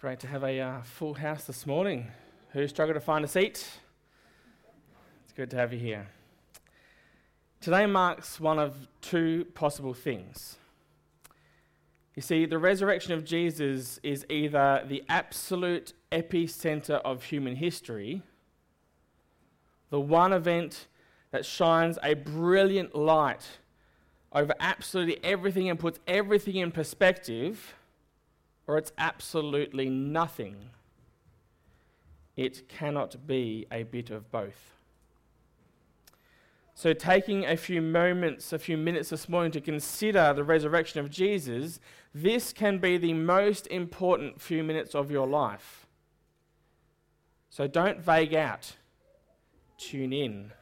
Great to have a uh, full house this morning. Who struggled to find a seat? It's good to have you here. Today marks one of two possible things. You see, the resurrection of Jesus is either the absolute epicenter of human history, the one event that shines a brilliant light over absolutely everything and puts everything in perspective or it's absolutely nothing. It cannot be a bit of both. So, taking a few moments, a few minutes this morning to consider the resurrection of Jesus, this can be the most important few minutes of your life. So, don't vague out, tune in.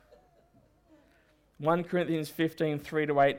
1 Corinthians 15 3 to 8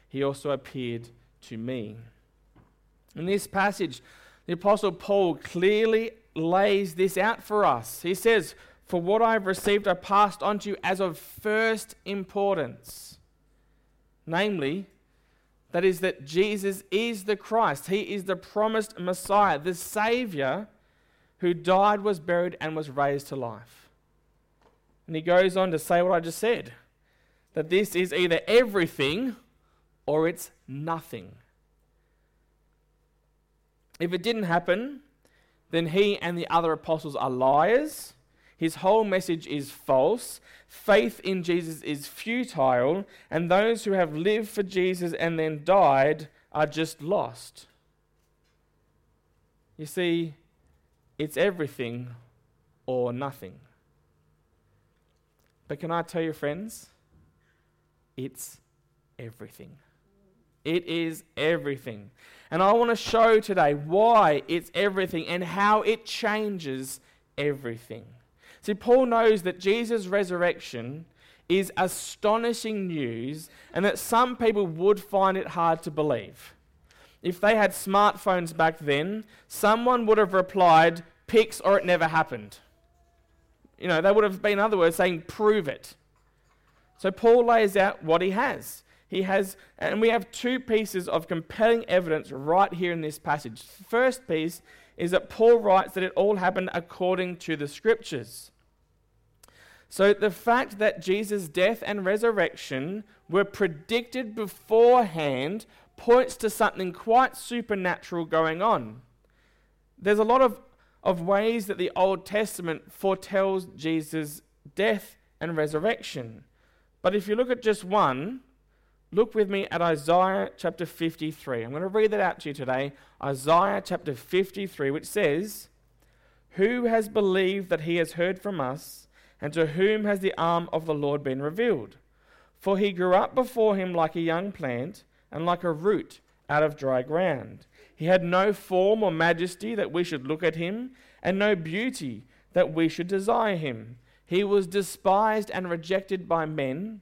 he also appeared to me. In this passage, the Apostle Paul clearly lays this out for us. He says, For what I have received, I passed on to you as of first importance. Namely, that is, that Jesus is the Christ. He is the promised Messiah, the Savior who died, was buried, and was raised to life. And he goes on to say what I just said that this is either everything or it's nothing. If it didn't happen, then he and the other apostles are liars. His whole message is false. Faith in Jesus is futile. And those who have lived for Jesus and then died are just lost. You see, it's everything or nothing. But can I tell you, friends, it's everything. It is everything. And I want to show today why it's everything and how it changes everything. See, Paul knows that Jesus' resurrection is astonishing news and that some people would find it hard to believe. If they had smartphones back then, someone would have replied, Pics or it never happened. You know, they would have been, other words, saying, Prove it. So Paul lays out what he has he has, and we have two pieces of compelling evidence right here in this passage. The first piece is that Paul writes that it all happened according to the scriptures. So the fact that Jesus' death and resurrection were predicted beforehand points to something quite supernatural going on. There's a lot of, of ways that the Old Testament foretells Jesus' death and resurrection. But if you look at just one, Look with me at Isaiah chapter 53. I'm going to read that out to you today. Isaiah chapter 53, which says, Who has believed that he has heard from us, and to whom has the arm of the Lord been revealed? For he grew up before him like a young plant, and like a root out of dry ground. He had no form or majesty that we should look at him, and no beauty that we should desire him. He was despised and rejected by men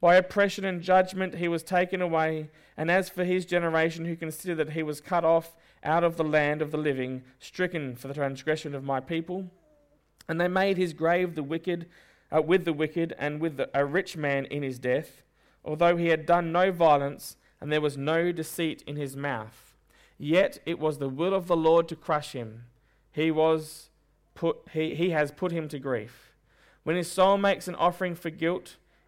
By oppression and judgment he was taken away. And as for his generation, who considered that he was cut off out of the land of the living, stricken for the transgression of my people, and they made his grave the wicked uh, with the wicked and with the, a rich man in his death, although he had done no violence and there was no deceit in his mouth. Yet it was the will of the Lord to crush him. He was put he, he has put him to grief. When his soul makes an offering for guilt,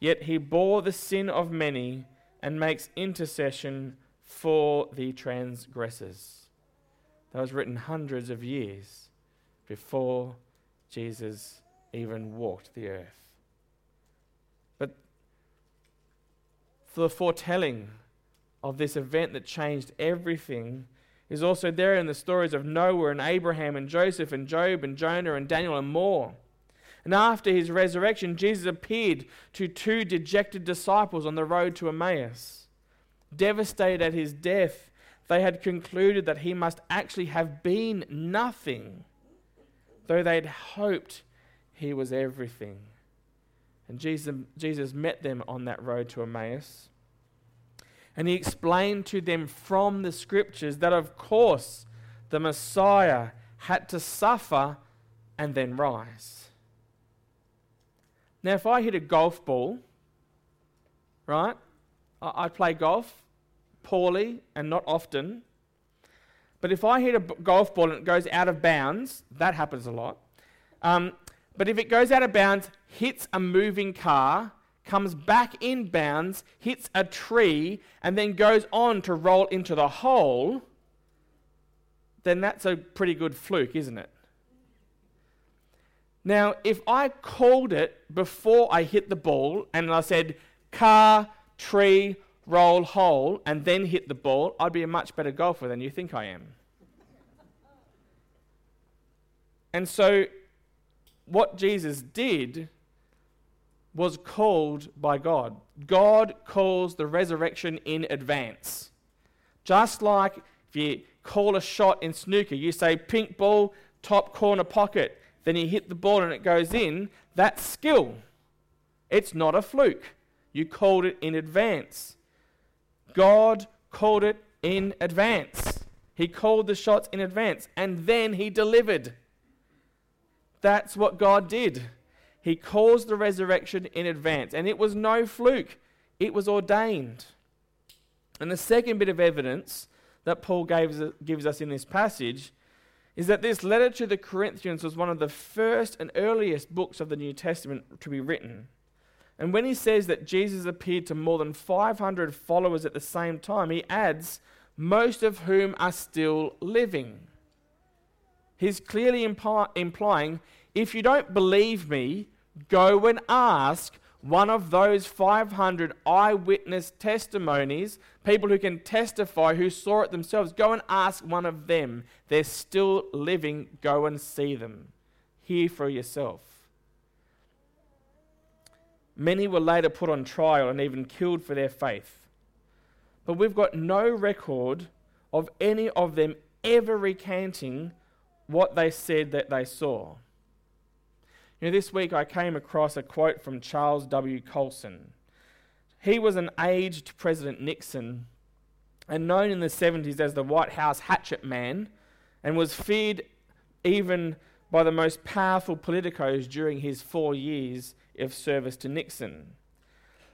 yet he bore the sin of many, and makes intercession for the transgressors. That was written hundreds of years before Jesus even walked the earth. But the foretelling of this event that changed everything is also there in the stories of Noah and Abraham and Joseph and Job and Jonah and Daniel and more. And after his resurrection, Jesus appeared to two dejected disciples on the road to Emmaus. Devastated at his death, they had concluded that he must actually have been nothing, though they'd hoped he was everything. And Jesus, Jesus met them on that road to Emmaus. And he explained to them from the scriptures that, of course, the Messiah had to suffer and then rise. Now, if I hit a golf ball, right, I, I play golf poorly and not often. But if I hit a b- golf ball and it goes out of bounds, that happens a lot. Um, but if it goes out of bounds, hits a moving car, comes back in bounds, hits a tree, and then goes on to roll into the hole, then that's a pretty good fluke, isn't it? Now, if I called it before I hit the ball and I said car, tree, roll, hole, and then hit the ball, I'd be a much better golfer than you think I am. And so what Jesus did was called by God. God calls the resurrection in advance. Just like if you call a shot in snooker, you say pink ball, top corner pocket, then you hit the ball and it goes in, that's skill. It's not a fluke. You called it in advance. God called it in advance. He called the shots in advance and then he delivered. That's what God did. He caused the resurrection in advance, and it was no fluke, it was ordained. And the second bit of evidence that Paul gives, gives us in this passage is that this letter to the Corinthians was one of the first and earliest books of the New Testament to be written. And when he says that Jesus appeared to more than 500 followers at the same time, he adds, most of whom are still living. He's clearly impl- implying if you don't believe me, go and ask one of those 500 eyewitness testimonies, people who can testify, who saw it themselves. Go and ask one of them. They're still living. Go and see them. Hear for yourself. Many were later put on trial and even killed for their faith. But we've got no record of any of them ever recanting what they said that they saw. You know, this week I came across a quote from Charles W. Colson. He was an aide to President Nixon and known in the 70s as the White House hatchet man and was feared even by the most powerful politicos during his four years of service to Nixon.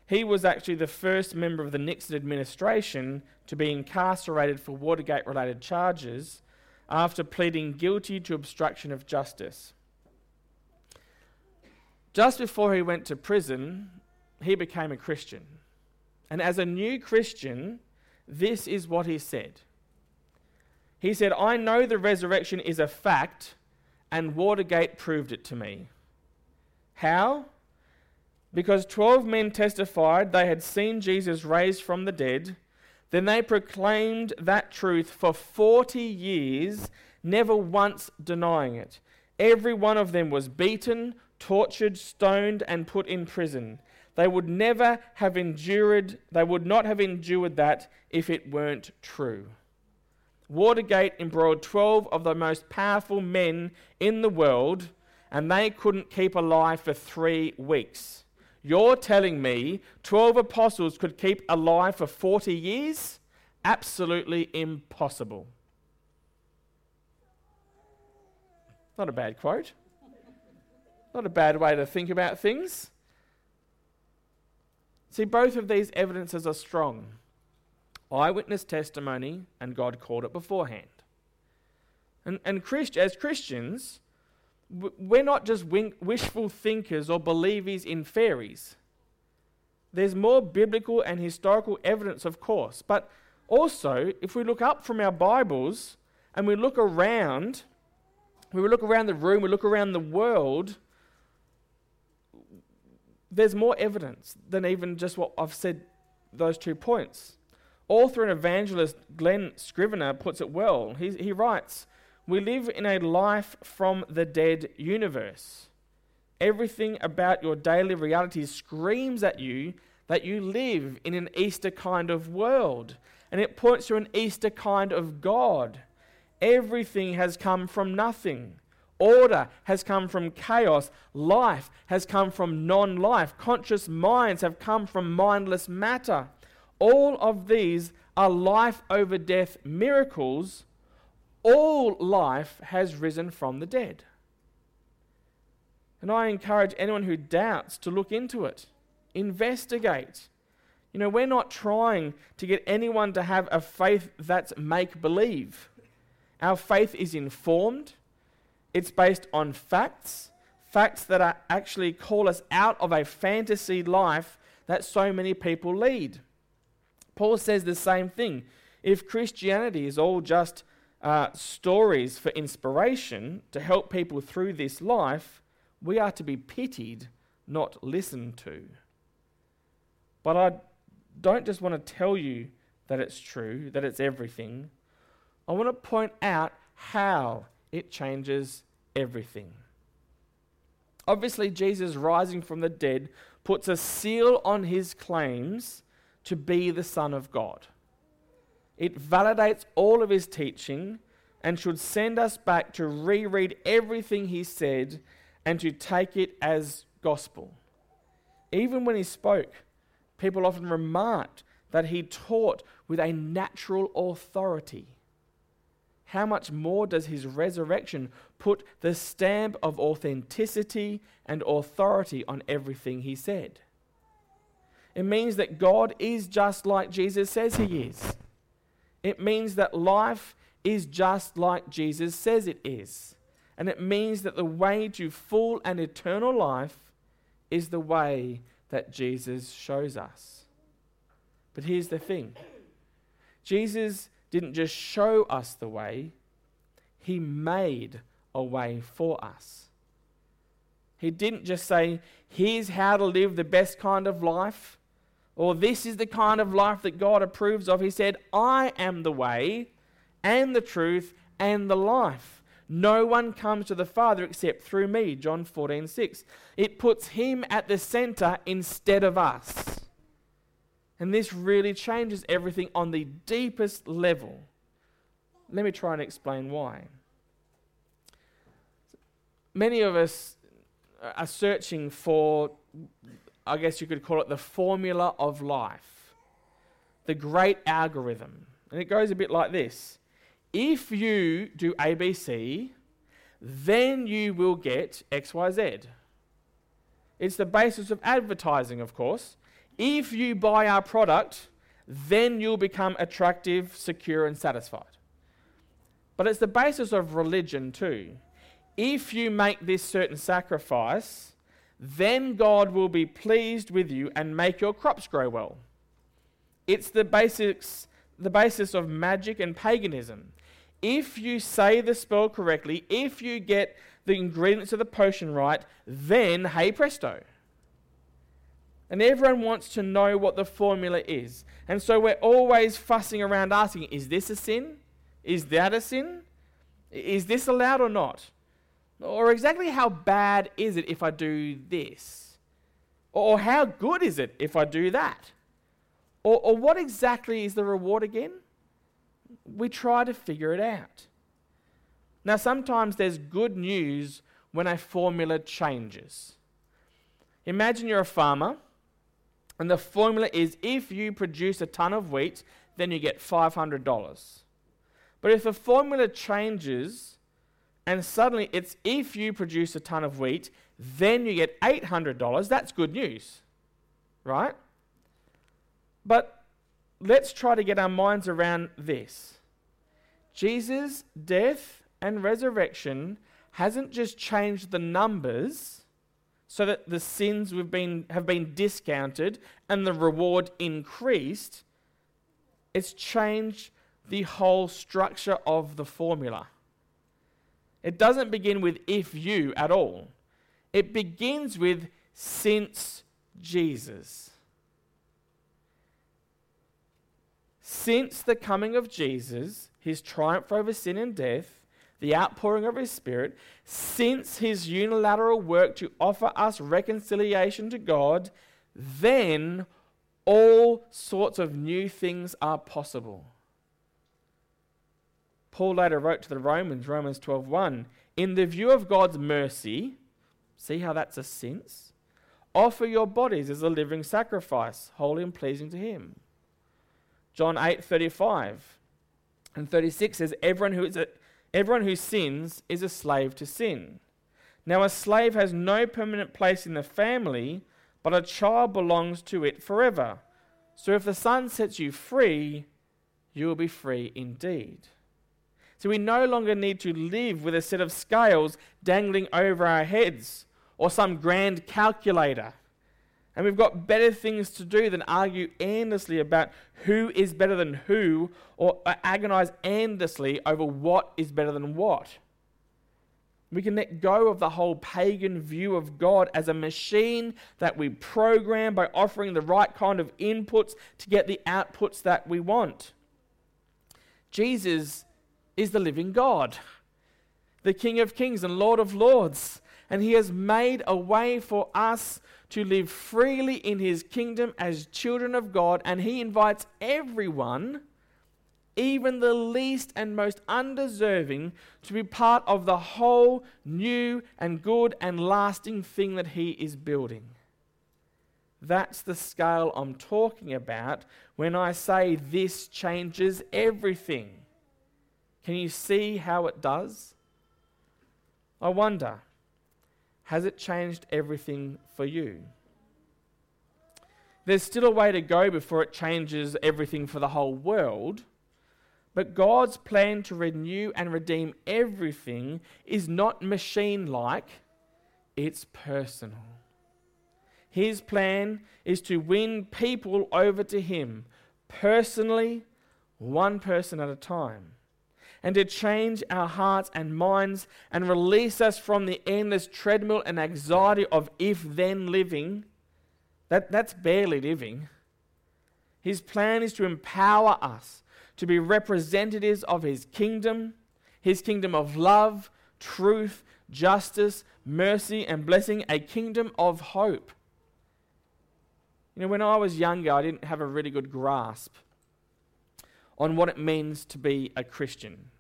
He was actually the first member of the Nixon administration to be incarcerated for Watergate related charges after pleading guilty to obstruction of justice. Just before he went to prison, he became a Christian. And as a new Christian, this is what he said. He said, I know the resurrection is a fact, and Watergate proved it to me. How? Because 12 men testified they had seen Jesus raised from the dead then they proclaimed that truth for 40 years, never once denying it. Every one of them was beaten, tortured, stoned, and put in prison. They would never have endured, they would not have endured that if it weren't true. Watergate embroiled 12 of the most powerful men in the world, and they couldn't keep alive for three weeks. You're telling me 12 apostles could keep alive for 40 years? Absolutely impossible. Not a bad quote. Not a bad way to think about things. See, both of these evidences are strong eyewitness testimony, and God called it beforehand. And, and Christ, as Christians, we're not just wishful thinkers or believers in fairies. There's more biblical and historical evidence, of course, but also, if we look up from our Bibles and we look around, we look around the room, we look around the world, there's more evidence than even just what I've said, those two points. Author and evangelist Glen Scrivener puts it well. He, he writes, We live in a life from the dead universe. Everything about your daily reality screams at you that you live in an Easter kind of world, and it points to an Easter kind of God. Everything has come from nothing. Order has come from chaos. Life has come from non life. Conscious minds have come from mindless matter. All of these are life over death miracles. All life has risen from the dead. And I encourage anyone who doubts to look into it, investigate. You know, we're not trying to get anyone to have a faith that's make believe. Our faith is informed, it's based on facts, facts that are actually call us out of a fantasy life that so many people lead. Paul says the same thing. If Christianity is all just uh, stories for inspiration to help people through this life, we are to be pitied, not listened to. But I don't just want to tell you that it's true, that it's everything. I want to point out how it changes everything. Obviously, Jesus rising from the dead puts a seal on his claims to be the Son of God. It validates all of his teaching and should send us back to reread everything he said and to take it as gospel. Even when he spoke, people often remarked that he taught with a natural authority. How much more does his resurrection put the stamp of authenticity and authority on everything he said? It means that God is just like Jesus says he is. It means that life is just like Jesus says it is. And it means that the way to full and eternal life is the way that Jesus shows us. But here's the thing Jesus didn't just show us the way, He made a way for us. He didn't just say, Here's how to live the best kind of life or this is the kind of life that God approves of. He said, I am the way and the truth and the life. No one comes to the Father except through me. John 14, 6. It puts him at the center instead of us. And this really changes everything on the deepest level. Let me try and explain why. Many of us are searching for I guess you could call it the formula of life, the great algorithm. And it goes a bit like this If you do ABC, then you will get XYZ. It's the basis of advertising, of course. If you buy our product, then you'll become attractive, secure, and satisfied. But it's the basis of religion too. If you make this certain sacrifice, then God will be pleased with you and make your crops grow well. It's the basics, the basis of magic and paganism. If you say the spell correctly, if you get the ingredients of the potion right, then hey presto. And everyone wants to know what the formula is. And so we're always fussing around asking, is this a sin? Is that a sin? Is this allowed or not? Or exactly how bad is it if I do this? Or how good is it if I do that? Or, or what exactly is the reward again? We try to figure it out. Now, sometimes there's good news when a formula changes. Imagine you're a farmer, and the formula is if you produce a ton of wheat, then you get $500. But if the formula changes, and suddenly it's if you produce a ton of wheat, then you get $800, that's good news, right? But let's try to get our minds around this. Jesus' death and resurrection hasn't just changed the numbers so that the sins we've been, have been discounted and the reward increased, it's changed the whole structure of the formula. It doesn't begin with if you at all. It begins with since Jesus. Since the coming of Jesus, his triumph over sin and death, the outpouring of his Spirit, since his unilateral work to offer us reconciliation to God, then all sorts of new things are possible. Paul later wrote to the Romans, Romans 12:1, in the view of God's mercy, see how that's a sense? Offer your bodies as a living sacrifice, holy and pleasing to him. John 8:35 and 36 says everyone who is a, everyone who sins is a slave to sin. Now a slave has no permanent place in the family, but a child belongs to it forever. So if the Son sets you free, you will be free indeed. So we no longer need to live with a set of scales dangling over our heads or some grand calculator. And we've got better things to do than argue endlessly about who is better than who or uh, agonize endlessly over what is better than what. We can let go of the whole pagan view of God as a machine that we program by offering the right kind of inputs to get the outputs that we want. Jesus is the living God, the King of kings and Lord of lords. And he has made a way for us to live freely in his kingdom as children of God. And he invites everyone, even the least and most undeserving, to be part of the whole new and good and lasting thing that he is building. That's the scale I'm talking about when I say this changes everything. Can you see how it does? I wonder, has it changed everything for you? There's still a way to go before it changes everything for the whole world. But God's plan to renew and redeem everything is not machine like, it's personal. His plan is to win people over to Him personally, one person at a time and to change our hearts and minds and release us from the endless treadmill and anxiety of if then living. That, that's barely living. His plan is to empower us to be representatives of His kingdom, His kingdom of love, truth, justice, mercy, and blessing, a kingdom of hope. You know, when I was younger, I didn't have a really good grasp on what it means to be a Christian.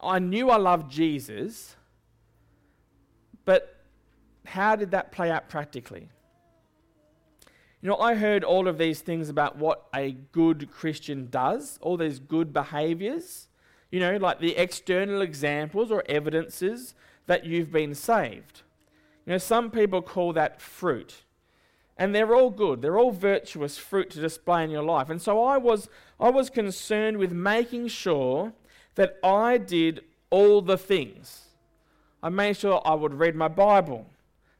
I knew I loved Jesus, but how did that play out practically? You know, I heard all of these things about what a good Christian does, all these good behaviors, you know, like the external examples or evidences that you've been saved. You know, some people call that fruit. And they're all good. They're all virtuous fruit to display in your life. And so I was I was concerned with making sure that I did all the things. I made sure I would read my Bible,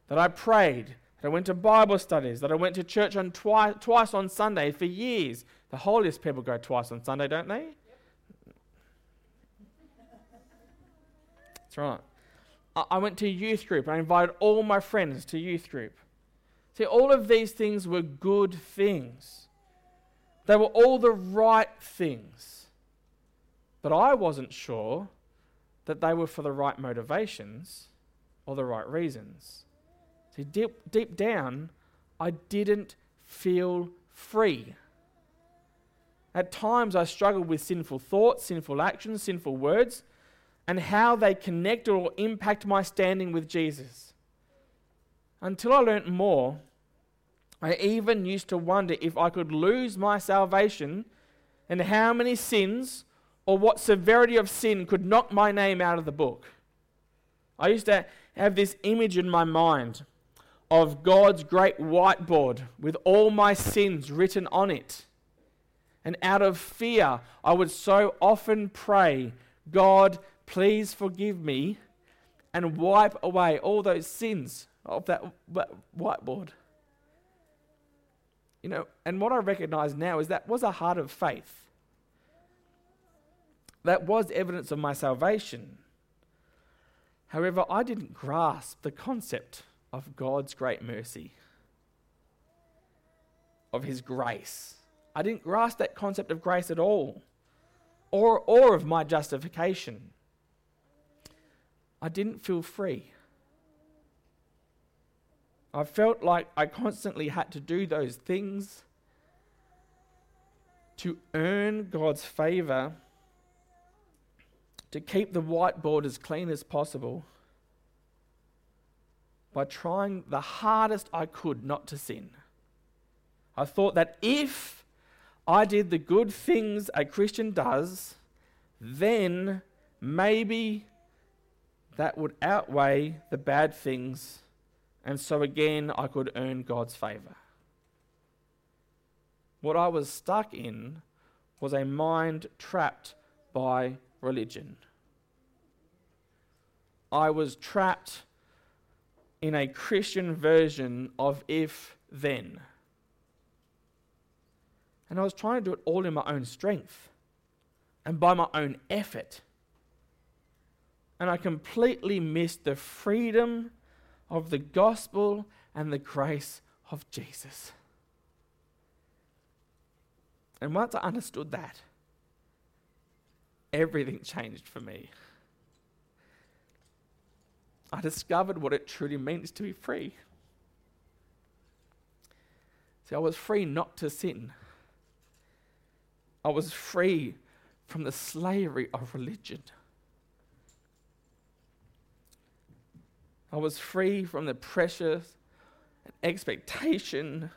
that I prayed, that I went to Bible studies, that I went to church on twi- twice on Sunday for years. The holiest people go twice on Sunday, don't they? That's right. I-, I went to youth group I invited all my friends to youth group. See, all of these things were good things. They were all the right things. But I wasn't sure that they were for the right motivations or the right reasons. See, deep, deep down, I didn't feel free. At times, I struggled with sinful thoughts, sinful actions, sinful words, and how they connect or impact my standing with Jesus. Until I learnt more, I even used to wonder if I could lose my salvation and how many sins or what severity of sin could knock my name out of the book. I used to have this image in my mind of God's great whiteboard with all my sins written on it. And out of fear, I would so often pray, God, please forgive me, and wipe away all those sins of that whiteboard. You know, and what I recognize now is that was a heart of faith. That was evidence of my salvation. However, I didn't grasp the concept of God's great mercy, of His grace. I didn't grasp that concept of grace at all, or, or of my justification. I didn't feel free. I felt like I constantly had to do those things to earn God's favor, to keep the whiteboard as clean as possible by trying the hardest I could not to sin. I thought that if I did the good things a Christian does, then maybe that would outweigh the bad things, and so again I could earn God's favour. What I was stuck in was a mind trapped by religion. I was trapped in a Christian version of if then. And I was trying to do it all in my own strength and by my own effort. And I completely missed the freedom of the gospel and the grace of Jesus. And once I understood that, everything changed for me. I discovered what it truly means to be free. See, I was free not to sin. I was free from the slavery of religion. I was free from the pressure and expectation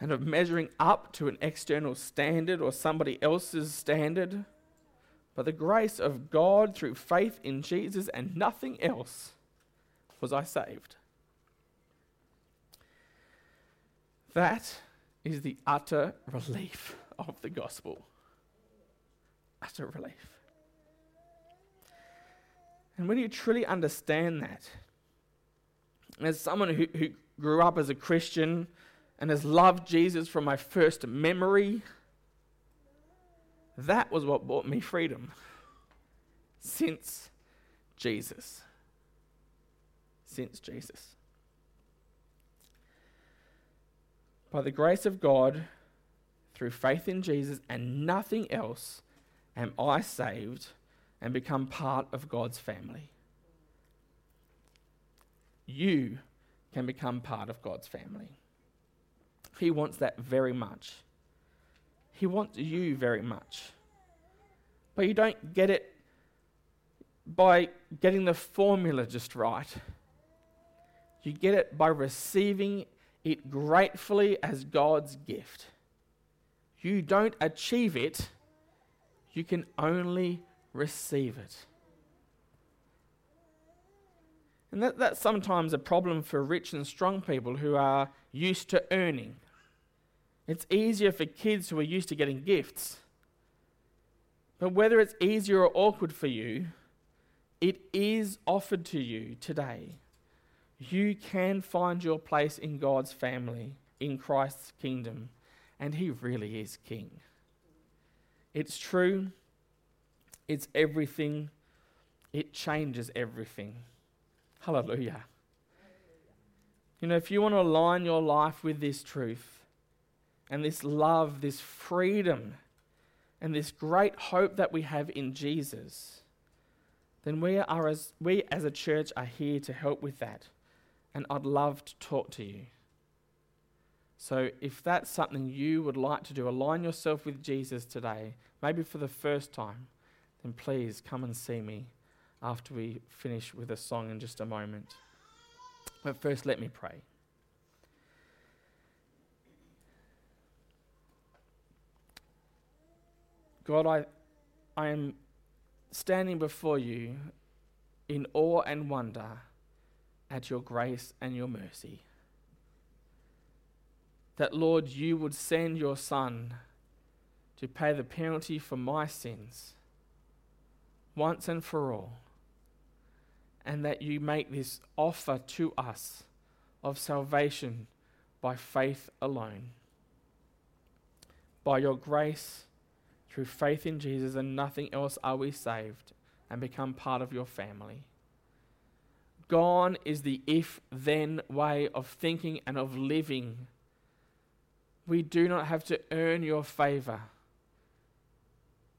and of measuring up to an external standard or somebody else's standard. By the grace of God through faith in Jesus and nothing else was I saved. That is the utter relief of the gospel. Utter relief. And when you truly understand that, as someone who, who grew up as a Christian and has loved Jesus from my first memory, that was what brought me freedom since Jesus. Since Jesus. By the grace of God, through faith in Jesus and nothing else, am I saved and become part of God's family. You can become part of God's family. He wants that very much. He wants you very much. But you don't get it by getting the formula just right. You get it by receiving it gratefully as God's gift. You don't achieve it, you can only receive it. And that, that's sometimes a problem for rich and strong people who are used to earning. It's easier for kids who are used to getting gifts. But whether it's easier or awkward for you, it is offered to you today. You can find your place in God's family, in Christ's kingdom, and He really is King. It's true, it's everything, it changes everything. Hallelujah. You know, if you want to align your life with this truth, and this love, this freedom, and this great hope that we have in Jesus, then we are as we as a church are here to help with that. And I'd love to talk to you. So if that's something you would like to do, align yourself with Jesus today, maybe for the first time, then please come and see me after we finish with a song in just a moment. But first, let me pray. God, I, I am standing before you in awe and wonder at your grace and your mercy. That, Lord, you would send your Son to pay the penalty for my sins once and for all, and that you make this offer to us of salvation by faith alone. By your grace, through faith in Jesus and nothing else are we saved and become part of your family. Gone is the if then way of thinking and of living. We do not have to earn your favor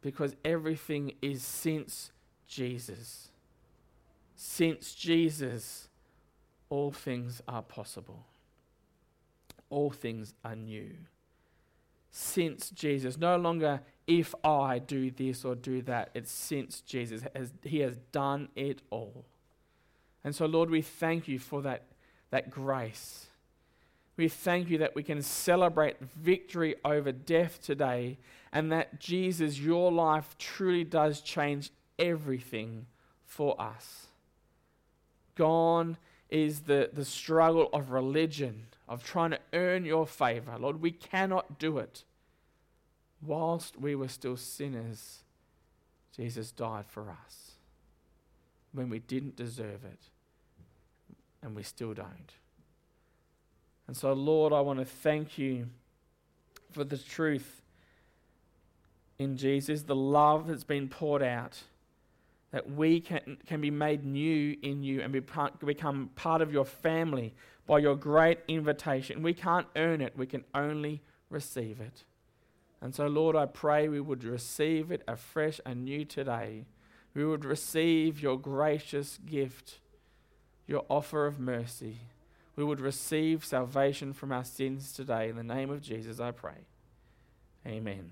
because everything is since Jesus. Since Jesus, all things are possible, all things are new. Since Jesus, no longer if I do this or do that. It's since Jesus He has done it all. And so, Lord, we thank you for that, that grace. We thank you that we can celebrate victory over death today and that Jesus, your life truly does change everything for us. Gone is the, the struggle of religion, of trying to earn your favor. Lord, we cannot do it whilst we were still sinners, Jesus died for us when we didn't deserve it, and we still don't. And so, Lord, I want to thank you for the truth in Jesus, the love that's been poured out, that we can, can be made new in you and be part, become part of your family by your great invitation. We can't earn it, we can only receive it. And so, Lord, I pray we would receive it afresh and new today. We would receive your gracious gift, your offer of mercy. We would receive salvation from our sins today. In the name of Jesus, I pray. Amen.